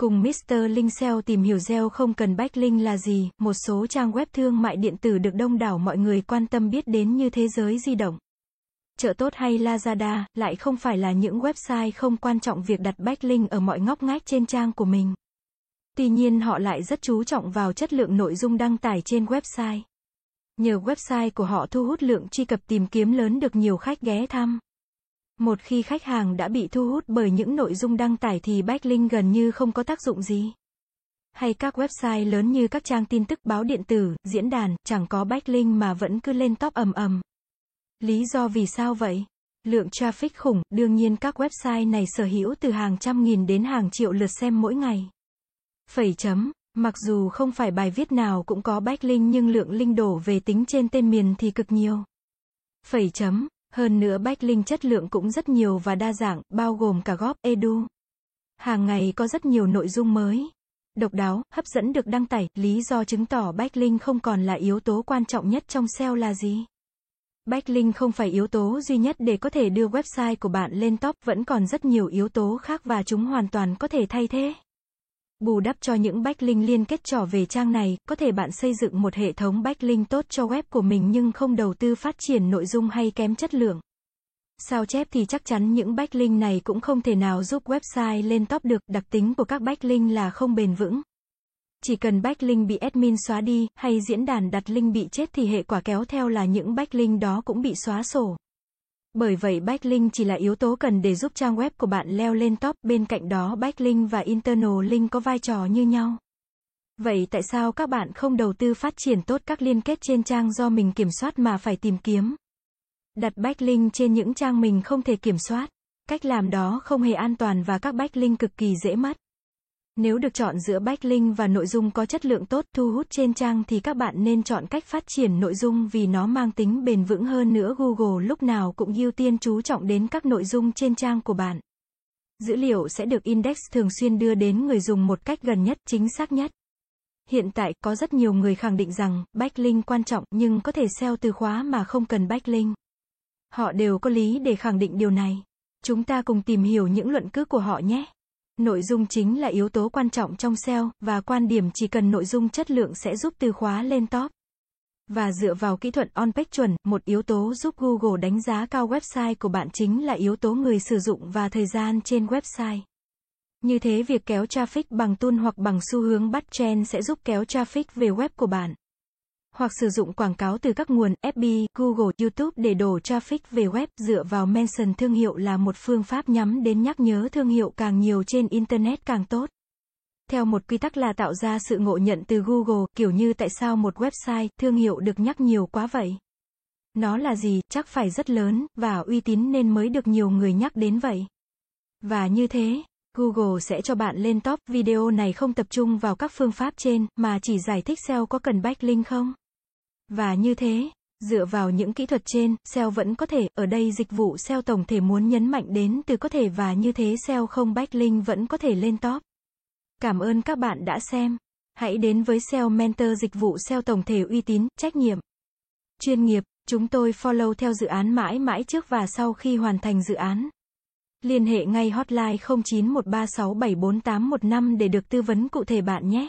Cùng Mr. Linh SEO tìm hiểu SEO không cần backlink là gì, một số trang web thương mại điện tử được đông đảo mọi người quan tâm biết đến như thế giới di động. Chợ tốt hay Lazada, lại không phải là những website không quan trọng việc đặt backlink ở mọi ngóc ngách trên trang của mình. Tuy nhiên họ lại rất chú trọng vào chất lượng nội dung đăng tải trên website. Nhờ website của họ thu hút lượng truy cập tìm kiếm lớn được nhiều khách ghé thăm. Một khi khách hàng đã bị thu hút bởi những nội dung đăng tải thì backlink gần như không có tác dụng gì. Hay các website lớn như các trang tin tức báo điện tử, diễn đàn, chẳng có backlink mà vẫn cứ lên top ầm ầm. Lý do vì sao vậy? Lượng traffic khủng, đương nhiên các website này sở hữu từ hàng trăm nghìn đến hàng triệu lượt xem mỗi ngày. Phẩy chấm, mặc dù không phải bài viết nào cũng có backlink nhưng lượng link đổ về tính trên tên miền thì cực nhiều. Phẩy chấm, hơn nữa bách linh chất lượng cũng rất nhiều và đa dạng, bao gồm cả góp, edu. Hàng ngày có rất nhiều nội dung mới, độc đáo, hấp dẫn được đăng tải, lý do chứng tỏ bách linh không còn là yếu tố quan trọng nhất trong SEO là gì? Backlink không phải yếu tố duy nhất để có thể đưa website của bạn lên top, vẫn còn rất nhiều yếu tố khác và chúng hoàn toàn có thể thay thế. Bù đắp cho những backlink liên kết trở về trang này, có thể bạn xây dựng một hệ thống backlink tốt cho web của mình nhưng không đầu tư phát triển nội dung hay kém chất lượng. Sao chép thì chắc chắn những backlink này cũng không thể nào giúp website lên top được, đặc tính của các backlink là không bền vững. Chỉ cần backlink bị admin xóa đi, hay diễn đàn đặt link bị chết thì hệ quả kéo theo là những backlink đó cũng bị xóa sổ. Bởi vậy backlink chỉ là yếu tố cần để giúp trang web của bạn leo lên top, bên cạnh đó backlink và internal link có vai trò như nhau. Vậy tại sao các bạn không đầu tư phát triển tốt các liên kết trên trang do mình kiểm soát mà phải tìm kiếm? Đặt backlink trên những trang mình không thể kiểm soát. Cách làm đó không hề an toàn và các backlink cực kỳ dễ mất. Nếu được chọn giữa backlink và nội dung có chất lượng tốt, thu hút trên trang thì các bạn nên chọn cách phát triển nội dung vì nó mang tính bền vững hơn nữa. Google lúc nào cũng ưu tiên chú trọng đến các nội dung trên trang của bạn. Dữ liệu sẽ được index thường xuyên đưa đến người dùng một cách gần nhất, chính xác nhất. Hiện tại, có rất nhiều người khẳng định rằng, backlink quan trọng, nhưng có thể SEO từ khóa mà không cần backlink. Họ đều có lý để khẳng định điều này. Chúng ta cùng tìm hiểu những luận cứ của họ nhé. Nội dung chính là yếu tố quan trọng trong SEO, và quan điểm chỉ cần nội dung chất lượng sẽ giúp từ khóa lên top. Và dựa vào kỹ thuật on-page chuẩn, một yếu tố giúp Google đánh giá cao website của bạn chính là yếu tố người sử dụng và thời gian trên website. Như thế việc kéo traffic bằng tool hoặc bằng xu hướng bắt trend sẽ giúp kéo traffic về web của bạn hoặc sử dụng quảng cáo từ các nguồn FB, Google, YouTube để đổ traffic về web dựa vào mention thương hiệu là một phương pháp nhắm đến nhắc nhớ thương hiệu càng nhiều trên Internet càng tốt. Theo một quy tắc là tạo ra sự ngộ nhận từ Google, kiểu như tại sao một website, thương hiệu được nhắc nhiều quá vậy? Nó là gì, chắc phải rất lớn, và uy tín nên mới được nhiều người nhắc đến vậy. Và như thế, Google sẽ cho bạn lên top. Video này không tập trung vào các phương pháp trên, mà chỉ giải thích SEO có cần backlink không? Và như thế, dựa vào những kỹ thuật trên, SEO vẫn có thể, ở đây dịch vụ SEO tổng thể muốn nhấn mạnh đến từ có thể và như thế SEO không backlink vẫn có thể lên top. Cảm ơn các bạn đã xem. Hãy đến với SEO Mentor dịch vụ SEO tổng thể uy tín, trách nhiệm, chuyên nghiệp. Chúng tôi follow theo dự án mãi mãi trước và sau khi hoàn thành dự án. Liên hệ ngay hotline 0913674815 để được tư vấn cụ thể bạn nhé.